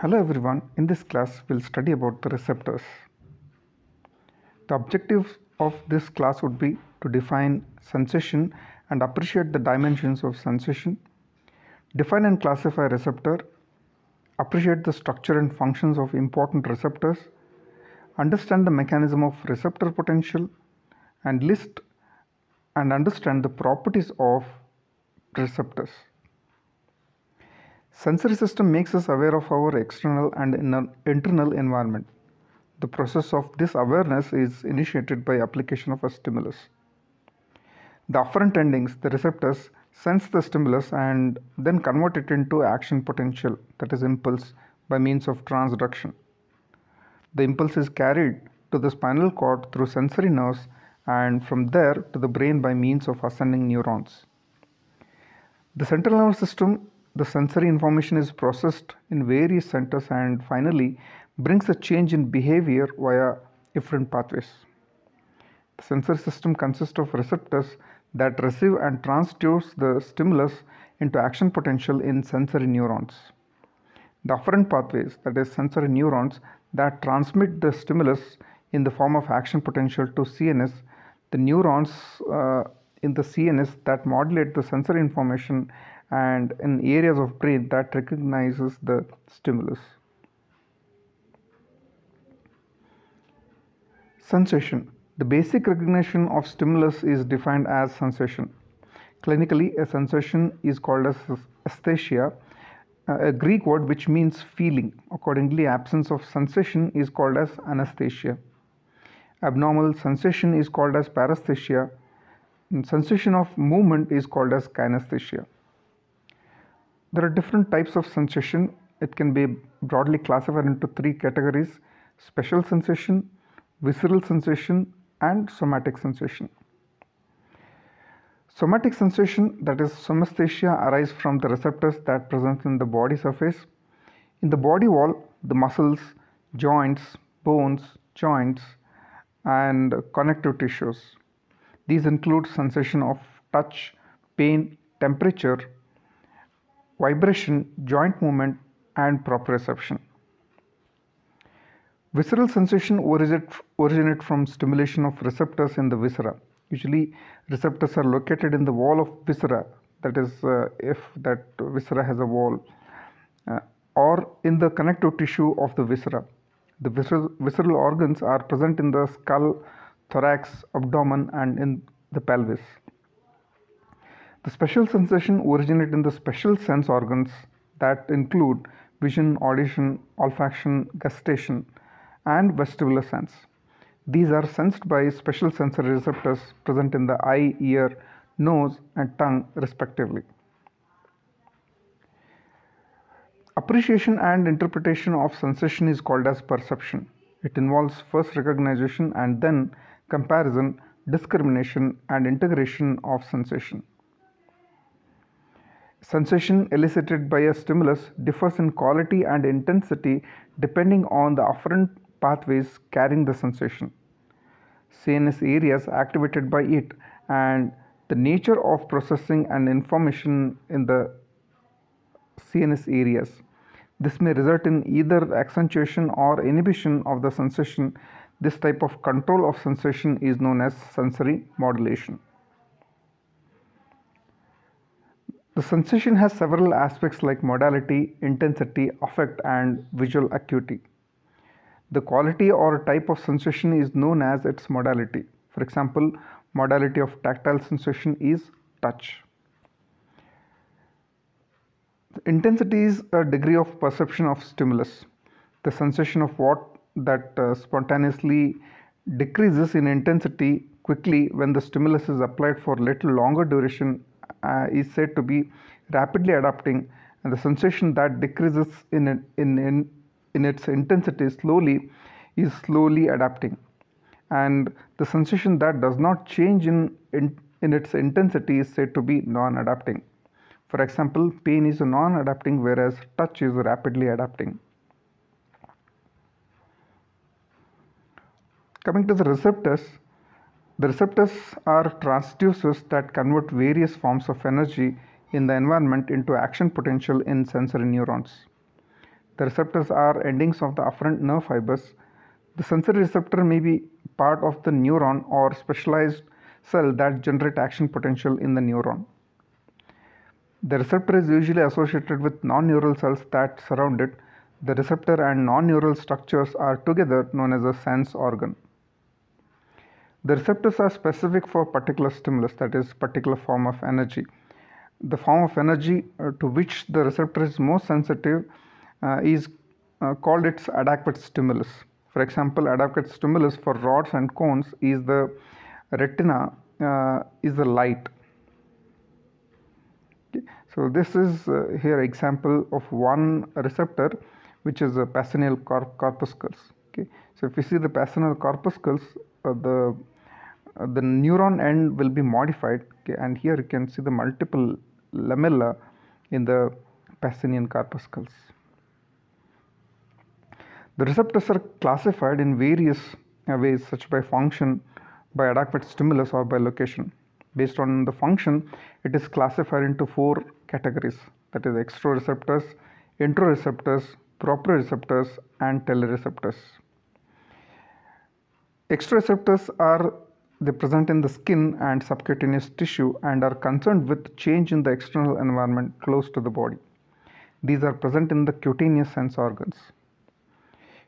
Hello everyone, in this class we'll study about the receptors. The objective of this class would be to define sensation and appreciate the dimensions of sensation, define and classify receptor, appreciate the structure and functions of important receptors, understand the mechanism of receptor potential, and list and understand the properties of receptors. Sensory system makes us aware of our external and internal environment. The process of this awareness is initiated by application of a stimulus. The afferent endings, the receptors, sense the stimulus and then convert it into action potential, that is impulse, by means of transduction. The impulse is carried to the spinal cord through sensory nerves and from there to the brain by means of ascending neurons. The central nervous system the sensory information is processed in various centers and finally brings a change in behavior via efferent pathways. The sensory system consists of receptors that receive and transduce the stimulus into action potential in sensory neurons. The afferent pathways, that is, sensory neurons, that transmit the stimulus in the form of action potential to CNS, the neurons uh, in the CNS that modulate the sensory information and in areas of brain that recognizes the stimulus. Sensation. The basic recognition of stimulus is defined as sensation. Clinically, a sensation is called as aesthesia, uh, a Greek word which means feeling. Accordingly, absence of sensation is called as anesthesia. Abnormal sensation is called as paresthesia. And sensation of movement is called as kinesthesia. There are different types of sensation. It can be broadly classified into three categories special sensation, visceral sensation, and somatic sensation. Somatic sensation, that is somesthesia, arise from the receptors that present in the body surface. In the body wall, the muscles, joints, bones, joints, and connective tissues. These include sensation of touch, pain, temperature, vibration, joint movement, and proprioception. Visceral sensation originate, from stimulation of receptors in the viscera. Usually, receptors are located in the wall of viscera, that is, uh, if that viscera has a wall, uh, or in the connective tissue of the viscera. The visceral organs are present in the skull, thorax, abdomen, and in the pelvis. The special sensation originate in the special sense organs that include vision, audition, olfaction, gustation, and vestibular sense. These are sensed by special sensory receptors present in the eye, ear, nose, and tongue, respectively. Appreciation and interpretation of sensation is called as perception. It involves first recognition and then comparison, discrimination, and integration of sensation. Sensation elicited by a stimulus differs in quality and intensity depending on the afferent pathways carrying the sensation, CNS areas activated by it, and the nature of processing and information in the CNS areas. This may result in either accentuation or inhibition of the sensation. This type of control of sensation is known as sensory modulation. The sensation has several aspects like modality, intensity, affect, and visual acuity. The quality or type of sensation is known as its modality. For example, modality of tactile sensation is touch. The intensity is a degree of perception of stimulus. The sensation of what that uh, spontaneously decreases in intensity quickly when the stimulus is applied for little longer duration Uh, is said to be rapidly adapting and the sensation that decreases in, in, in, in its intensity slowly is slowly adapting and the sensation that does not change in, in, in its intensity is said to be non-adapting. For example, pain is non-adapting whereas touch is rapidly adapting. Coming to the receptors, the receptors are transducers that convert various forms of energy in the environment into action potential in sensory neurons. The receptors are endings of the afferent nerve fibers. The sensory receptor may be part of the neuron or specialized cell that generate action potential in the neuron. The receptor is usually associated with non-neural cells that surround it. The receptor and non-neural structures are together known as a sense organ. The receptors are specific for particular stimulus, that is, particular form of energy. The form of energy uh, to which the receptor is most sensitive uh, is uh, called its adequate stimulus. For example, adequate stimulus for rods and cones is the retina, uh, is the light. Okay. So this is uh, here example of one receptor which is a Pacinian corpuscles. Okay. So if you see the Pacinian corpuscles, uh, the the neuron end will be modified and here you can see the multiple lamella in the Pacinian corpuscles. The receptors are classified in various uh, ways such by function, by adequate stimulus or by location. Based on the function, it is classified into four categories that is exteroreceptors, interoreceptors, proprioceptors and telereceptors. Exteroreceptors are they present in the skin and subcutaneous tissue and are concerned with change in the external environment close to the body. These are present in the cutaneous sense organs.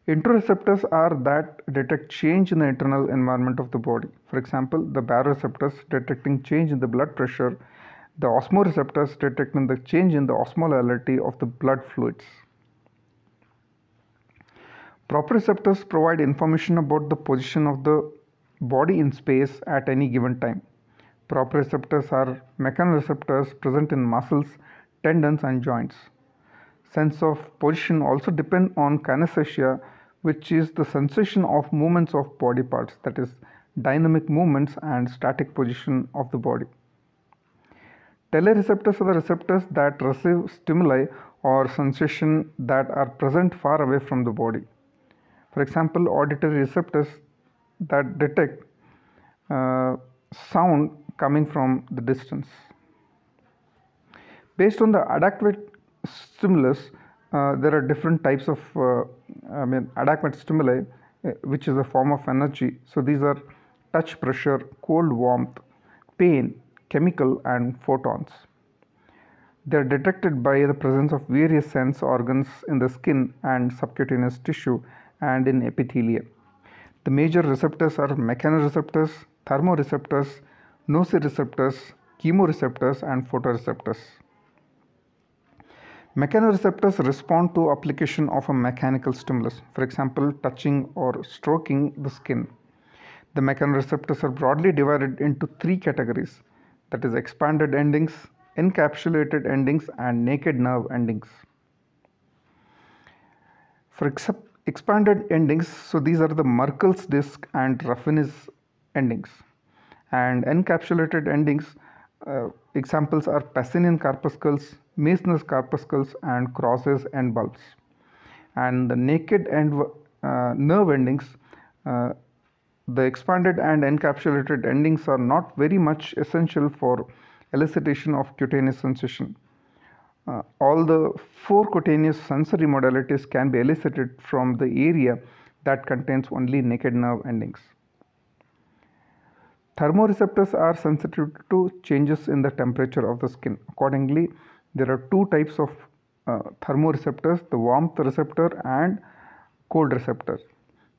Interoreceptors are that detect change in the internal environment of the body. For example, the baroreceptors detecting change in the blood pressure, the osmoreceptors detecting the change in the osmolality of the blood fluids. Proprioceptors provide information about the position of the body in space at any given time. Proprioceptors are mechanoreceptors present in muscles, tendons and joints. Sense of position also depend on kinesthesia which is the sensation of movements of body parts that is dynamic movements and static position of the body. Telereceptors are the receptors that receive stimuli or sensation that are present far away from the body. For example, auditory receptors that detect uh, sound coming from the distance. Based on the adequate stimulus, uh, there are different types of uh, I mean adequate stimuli uh, which is a form of energy. So these are touch pressure, cold warmth, pain, chemical and photons. They are detected by the presence of various sense organs in the skin and subcutaneous tissue and in epithelia. The major receptors are mechanoreceptors, thermoreceptors, nociceptors, chemoreceptors and photoreceptors. Mechanoreceptors respond to application of a mechanical stimulus, for example, touching or stroking the skin. The mechanoreceptors are broadly divided into three categories that is, expanded endings, encapsulated endings, and naked nerve endings. For expanded endings, so these are the Merkel's disc and Ruffini's endings, and encapsulated endings. Uh, examples are Pacinian corpuscles, Meissner's corpuscles and Krause's end bulbs. And the naked end uh, nerve endings, uh, the expanded and encapsulated endings are not very much essential for elicitation of cutaneous sensation. Uh, all the four cutaneous sensory modalities can be elicited from the area that contains only naked nerve endings. Thermoreceptors are sensitive to changes in the temperature of the skin. Accordingly, there are two types of uh, thermoreceptors the warmth receptor and cold receptor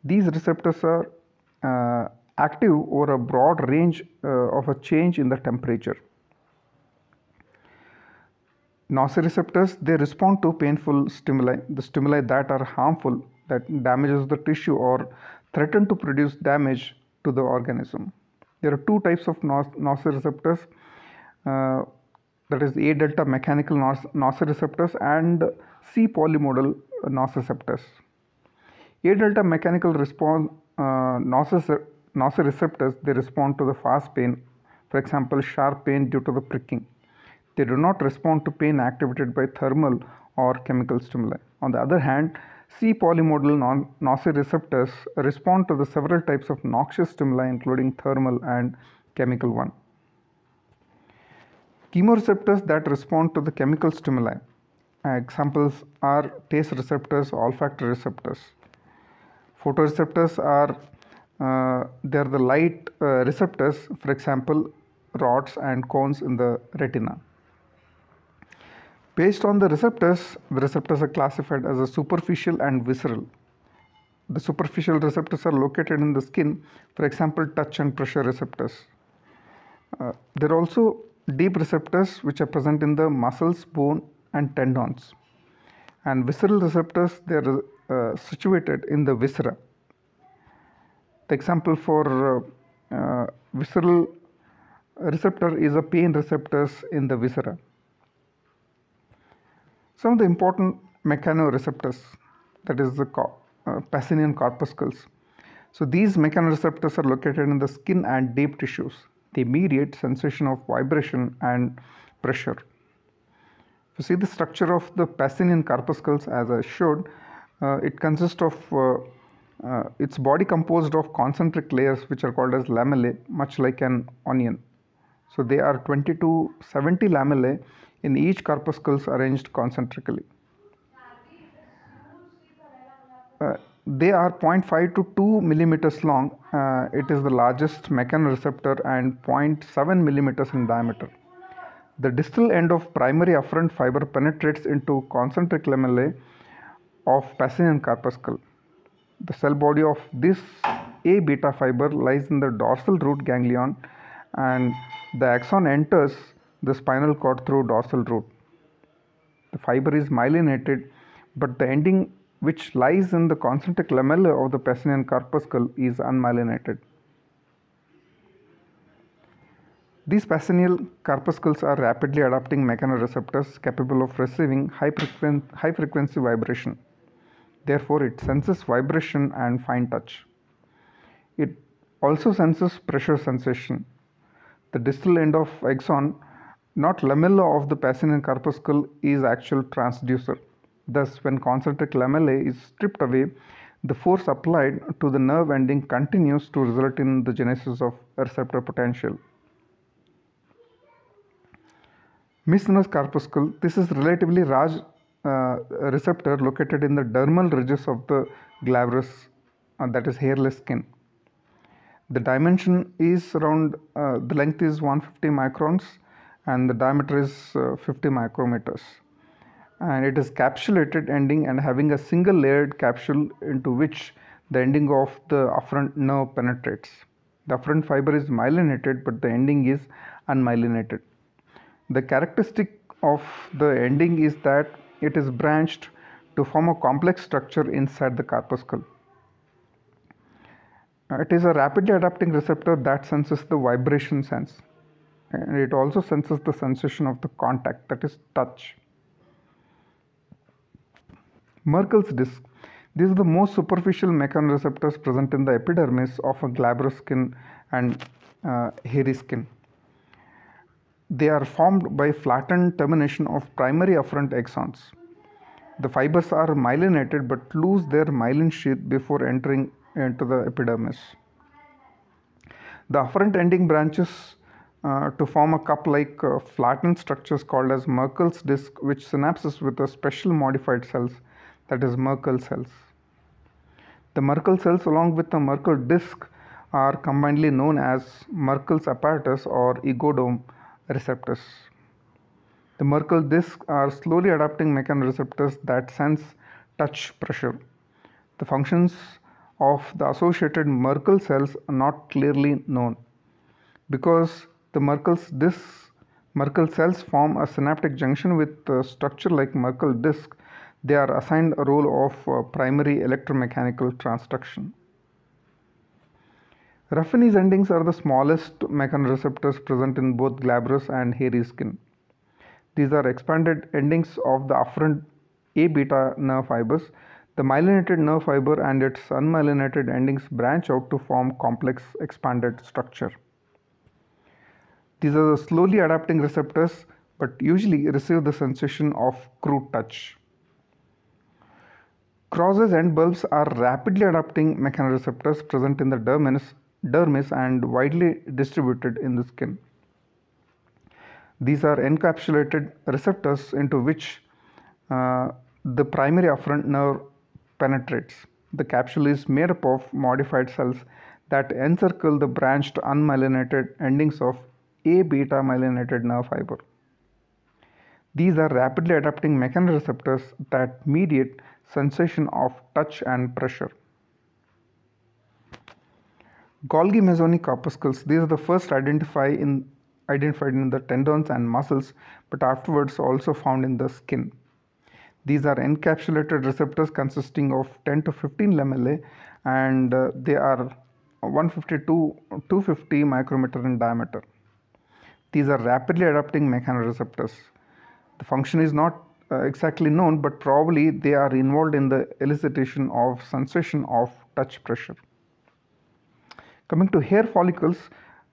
these receptors are uh, active over a broad range uh, of a change in the temperature nociceptors they respond to painful stimuli the stimuli that are harmful that damages the tissue or threaten to produce damage to the organism there are two types of nociceptors uh, that is A delta mechanical nociceptors and C polymodal nociceptors. A delta mechanical response uh, nociceptors they respond to the fast pain, for example, sharp pain due to the pricking. They do not respond to pain activated by thermal or chemical stimuli. On the other hand, C polymodal nociceptors respond to the several types of noxious stimuli including thermal and chemical one. Chemoreceptors that respond to the chemical stimuli. Examples are taste receptors, olfactory receptors. Photoreceptors are uh, they are the light uh, receptors, for example, rods and cones in the retina. Based on the receptors, the receptors are classified as a superficial and visceral. The superficial receptors are located in the skin, for example, touch and pressure receptors. Uh, there are also deep receptors which are present in the muscles, bone, and tendons. And visceral receptors, they are uh, situated in the viscera. The example for uh, uh, visceral receptor is a pain receptors in the viscera. Some of the important mechanoreceptors, that is the co- uh, Pacinian corpuscles. So these mechanoreceptors are located in the skin and deep tissues. They mediate sensation of vibration and pressure. If you see the structure of the Pacinian corpuscles as I showed, uh, it consists of uh, uh, its body composed of concentric layers which are called as lamellae, much like an onion. So they are 20 to 70 lamellae in each corpuscles arranged concentrically. Uh, they are 0.5 to 2 millimeters long. Uh, it is the largest mechanoreceptor and 0.7 millimeters in diameter. The distal end of primary afferent fiber penetrates into concentric lamellae of Pacinian corpuscle. The cell body of this A beta fiber lies in the dorsal root ganglion and the axon enters the spinal cord through dorsal root. The fiber is myelinated, but the ending which lies in the concentric lamella of the Pacinian corpuscle is unmyelinated. These Pacinian corpuscles are rapidly adapting mechanoreceptors capable of receiving high, frequen- high frequency vibration. Therefore, it senses vibration and fine touch. It also senses pressure sensation. The distal end of axon, not lamella of the Pacinian corpuscle, is actual transducer. Thus, when concentric lamellae is stripped away, the force applied to the nerve ending continues to result in the genesis of receptor potential. Meissner's corpuscle, this is relatively large uh, receptor located in the dermal ridges of the glabrous, uh, that is hairless skin. The dimension is around, uh, the length is 150 microns and the diameter is uh, 50 micrometers. And it is capsulated ending and having a single layered capsule into which the ending of the afferent nerve penetrates. The afferent fiber is myelinated, but the ending is unmyelinated. The characteristic of the ending is that it is branched to form a complex structure inside the corpuscle. It is a rapidly adapting receptor that senses the vibration sense and it also senses the sensation of the contact that is touch. Merkel's disc. These are the most superficial mechanoreceptors present in the epidermis of a glabrous skin and uh, hairy skin. They are formed by flattened termination of primary afferent axons. The fibers are myelinated but lose their myelin sheath before entering into the epidermis. The afferent ending branches uh, to form a cup-like uh, flattened structures called as Merkel's disc which synapses with a special modified cells that is Merkel cells. The Merkel cells along with the Merkel disc are combinedly known as Merkel's apparatus or Iggo dome receptors. The Merkel discs are slowly adapting mechanoreceptors that sense touch pressure. The functions of the associated Merkel cells are not clearly known. Because the Merkel's discs, Merkel cells form a synaptic junction with structure like Merkel disc, they are assigned a role of uh, primary electromechanical transduction. Ruffini's endings are the smallest mechanoreceptors present in both glabrous and hairy skin. These are expanded endings of the afferent A beta nerve fibers. The myelinated nerve fiber and its unmyelinated endings branch out to form complex expanded structure. These are the slowly adapting receptors but usually receive the sensation of crude touch. Krause's end bulbs are rapidly adapting mechanoreceptors present in the dermis, dermis and widely distributed in the skin. These are encapsulated receptors into which uh, the primary afferent nerve penetrates. The capsule is made up of modified cells that encircle the branched unmyelinated endings of A beta myelinated nerve fiber. These are rapidly adapting mechanoreceptors that mediate sensation of touch and pressure. Golgi Mazzoni corpuscles, these are the first identified in, identified in the tendons and muscles, but afterwards also found in the skin. These are encapsulated receptors consisting of 10 to 15 lamellae and uh, they are 150 to 250 micrometer in diameter. These are rapidly adapting mechanoreceptors. The function is not uh, exactly known, but probably they are involved in the elicitation of sensation of touch pressure. Coming to hair follicles,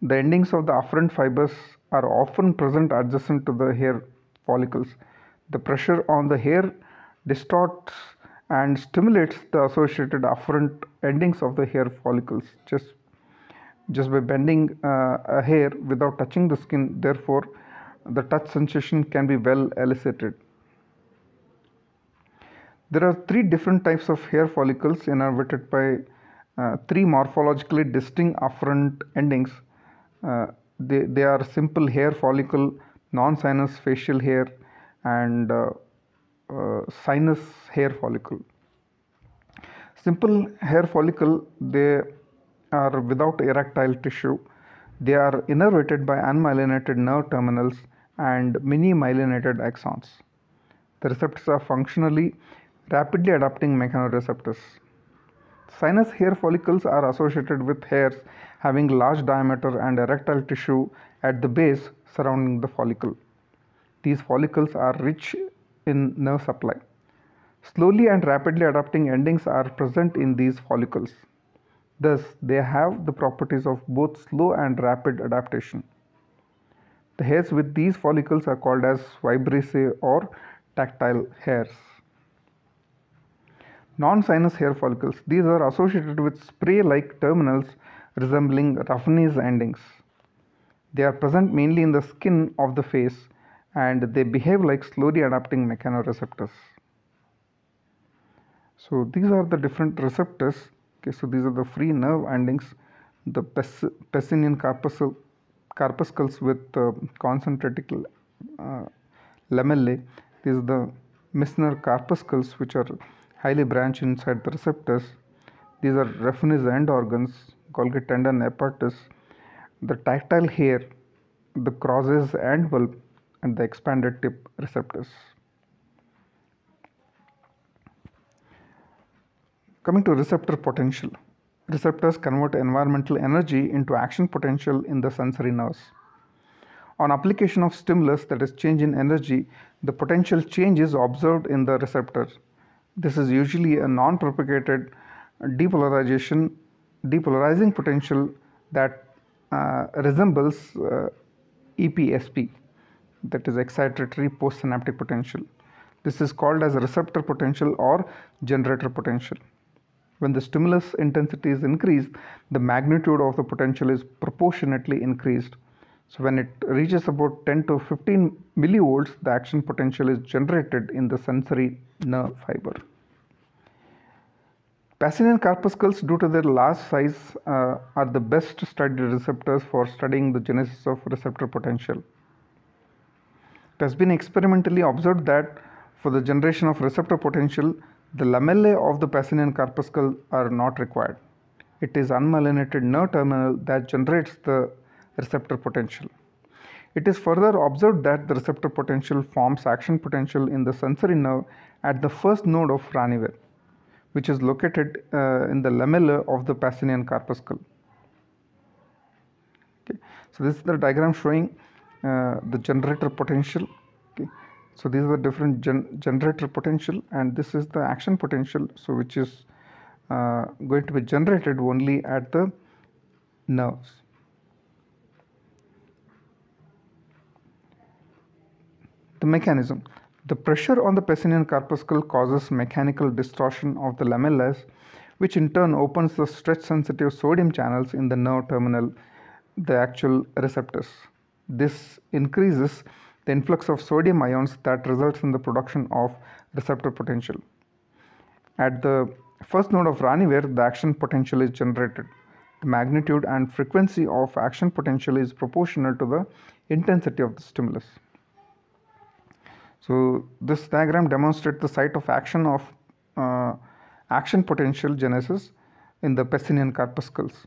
the endings of the afferent fibers are often present adjacent to the hair follicles. The pressure on the hair distorts and stimulates the associated afferent endings of the hair follicles just just by bending uh, a hair without touching the skin therefore the touch sensation can be well elicited there are three different types of hair follicles innervated by uh, three morphologically distinct afferent endings. Uh, they, they are simple hair follicle, non-sinus facial hair, and uh, uh sinus hair follicle. Simple hair follicle, they are without erectile tissue. They are innervated by unmyelinated nerve terminals and mini myelinated axons. The receptors are functionally rapidly adapting mechanoreceptors. Sinus hair follicles are associated with hairs having large diameter and erectile tissue at the base surrounding the follicle. These follicles are rich in nerve supply. Slowly and rapidly adapting endings are present in these follicles. Thus, they have the properties of both slow and rapid adaptation. The hairs with these follicles are called as vibrissae or tactile hairs. Non-sinus hair follicles. These are associated with spray-like terminals resembling Ruffini's endings. They are present mainly in the skin of the face and they behave like slowly adapting mechanoreceptors. So these are the different receptors. Okay, so these are the free nerve endings, the Pacinian corpuscles with uh, concentric uh, lamellae. These are the Meissner corpuscles which are highly branched inside the receptors. These are Ruffini's end organs, Golgi tendon apparatus, the tactile hair, the Krause's end bulb, and the expanded tip receptors. Coming to receptor potential. Receptors convert environmental energy into action potential in the sensory nerves. On application of stimulus, that is change in energy, the potential change is observed in the receptor this is usually a non-propagated depolarization, depolarizing potential that uh, resembles uh, EPSP, that is excitatory postsynaptic potential. This is called as receptor potential or generator potential. When the stimulus intensity is increased, the magnitude of the potential is proportionately increased. So when it reaches about 10 to 15 millivolts, the action potential is generated in the sensory nerve fiber. Pacinian corpuscles, due to their large size, uh, are the best studied receptors for studying the genesis of receptor potential. It has been experimentally observed that for the generation of receptor potential, the lamellae of the Pacinian corpuscle are not required. It is unmyelinated nerve terminal that generates the receptor potential. It is further observed that the receptor potential forms action potential in the sensory nerve at the first node of Ranvier, which is located uh, in the lamella of the Pacinian corpuscle. Okay. So this is the diagram showing uh, the generator potential. So these are the different gen generator potential and this is the action potential so which is uh, going to be generated only at the nerves. The mechanism. The pressure on the Pacinian corpuscle causes mechanical distortion of the lamellas, which in turn opens the stretch sensitive sodium channels in the nerve terminal, the actual receptors. This increases the influx of sodium ions that results in the production of receptor potential. At the first node of Ranvier, the action potential is generated. The magnitude and frequency of action potential is proportional to the intensity of the stimulus. So this diagram demonstrates the site of action of uh, action potential genesis in the Pacinian corpuscles.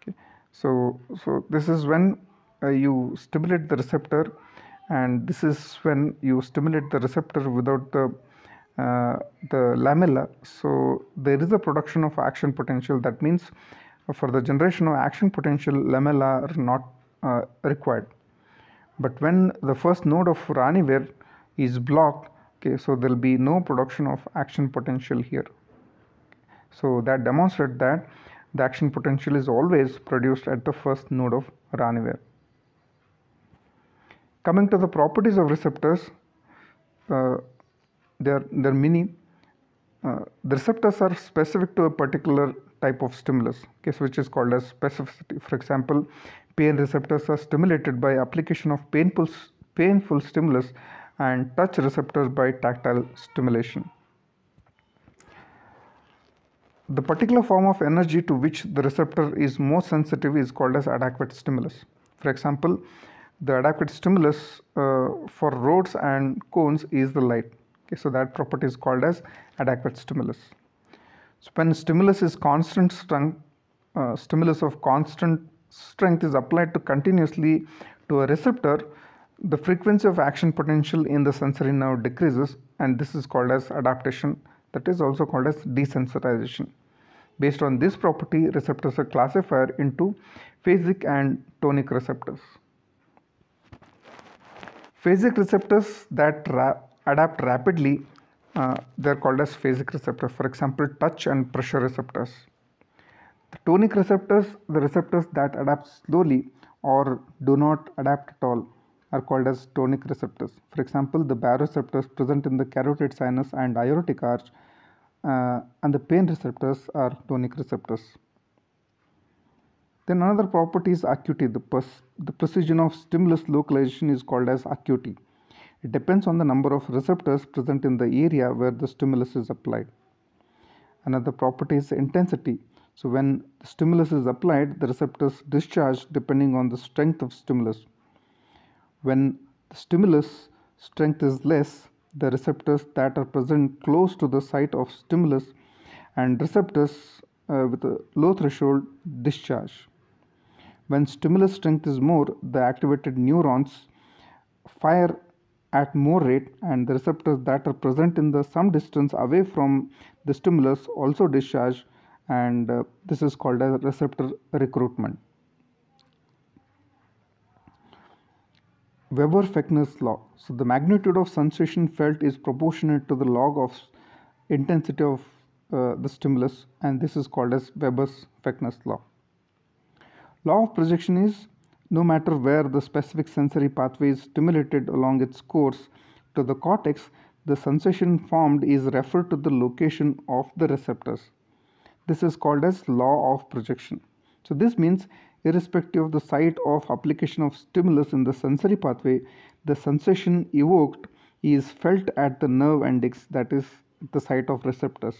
Okay. So, so this is when uh, you stimulate the receptor and this is when you stimulate the receptor without the uh, the lamella. So there is a production of action potential. That means for the generation of action potential lamella are not uh, required. But when the first node of Ranvier is blocked okay so there will be no production of action potential here. So that demonstrates that the action potential is always produced at the first node of Ranvier coming to the properties of receptors uh, there, there are many. Uh, the receptors are specific to a particular type of stimulus, okay, which is called as specificity. For example, pain receptors are stimulated by application of painful, painful stimulus and touch receptors by tactile stimulation. The particular form of energy to which the receptor is most sensitive is called as adequate stimulus. For example, the adequate stimulus uh, for rods and cones is the light. Okay, so that property is called as adequate stimulus. So when stimulus is constant strength, uh, stimulus of constant strength is applied to continuously to a receptor, the frequency of action potential in the sensory nerve decreases and this is called as adaptation that is also called as desensitization. Based on this property, receptors are classified into phasic and tonic receptors. Phasic receptors that adapt rapidly, uh, they are called as phasic receptors. For example, touch and pressure receptors. The tonic receptors, the receptors that adapt slowly or do not adapt at all, are called as tonic receptors. For example, the baroreceptors present in the carotid sinus and aortic arch, uh, and the pain receptors are tonic receptors. Then another property is acuity. The, the precision of stimulus localization is called as acuity. It depends on the number of receptors present in the area where the stimulus is applied. Another property is intensity. So when the stimulus is applied, the receptors discharge depending on the strength of stimulus. When the stimulus strength is less, the receptors that are present close to the site of stimulus and receptors uh, with a low threshold discharge. When stimulus strength is more, the activated neurons fire at more rate and the receptors that are present in the some distance away from the stimulus also discharge and uh, this is called as receptor recruitment. Weber-Fechner's law. So the magnitude of sensation felt is proportionate to the log of intensity of uh, the stimulus and this is called as Weber's Fechner's law. Law of projection is no matter where the specific sensory pathway is stimulated along its course to the cortex, the sensation formed is referred to the location of the receptors. This is called as law of projection. So this means irrespective of the site of application of stimulus in the sensory pathway, the sensation evoked is felt at the nerve endings that is the site of receptors.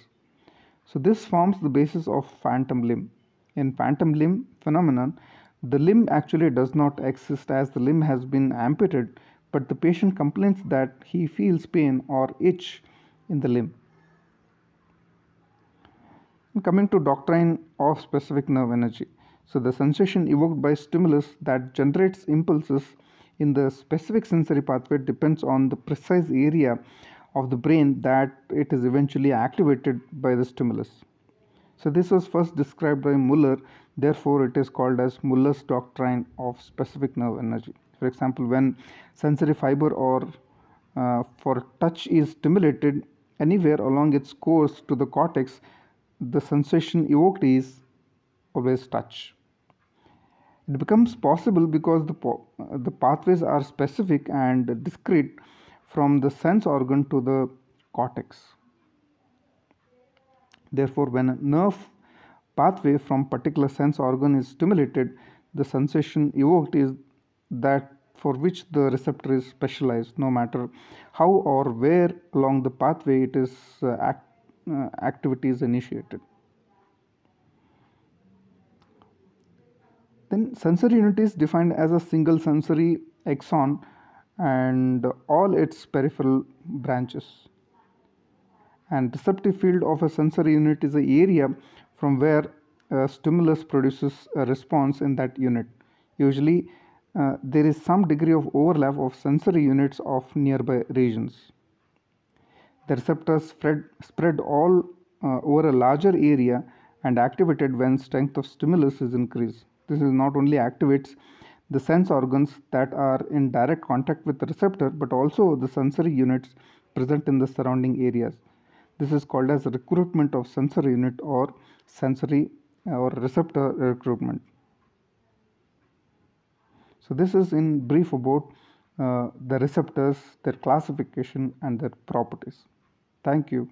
So this forms the basis of phantom limb. In phantom limb phenomenon, the limb actually does not exist as the limb has been amputated, but the patient complains that he feels pain or itch in the limb. Coming to doctrine of specific nerve energy. So the sensation evoked by stimulus that generates impulses in the specific sensory pathway depends on the precise area of the brain that it is eventually activated by the stimulus. So this was first described by Muller Therefore, it is called as Muller's doctrine of specific nerve energy. For example, when sensory fiber or uh, for touch is stimulated anywhere along its course to the cortex, the sensation evoked is always touch. It becomes possible because the, uh, the pathways are specific and discrete from the sense organ to the cortex. Therefore, when a nerve pathway from particular sense organ is stimulated, the sensation evoked is that for which the receptor is specialized, no matter how or where along the pathway it is uh, act, uh, activity is initiated. Then sensory unit is defined as a single sensory axon and all its peripheral branches. And receptive field of a sensory unit is the area from where a stimulus produces a response in that unit. Usually, uh, there is some degree of overlap of sensory units of nearby regions. The receptors spread, spread all uh, over a larger area and activated when strength of stimulus is increased. This is not only activates the sense organs that are in direct contact with the receptor but also the sensory units present in the surrounding areas. This is called as recruitment of sensory unit or sensory or receptor recruitment. So this is in brief about uh, the receptors, their classification and their properties. Thank you.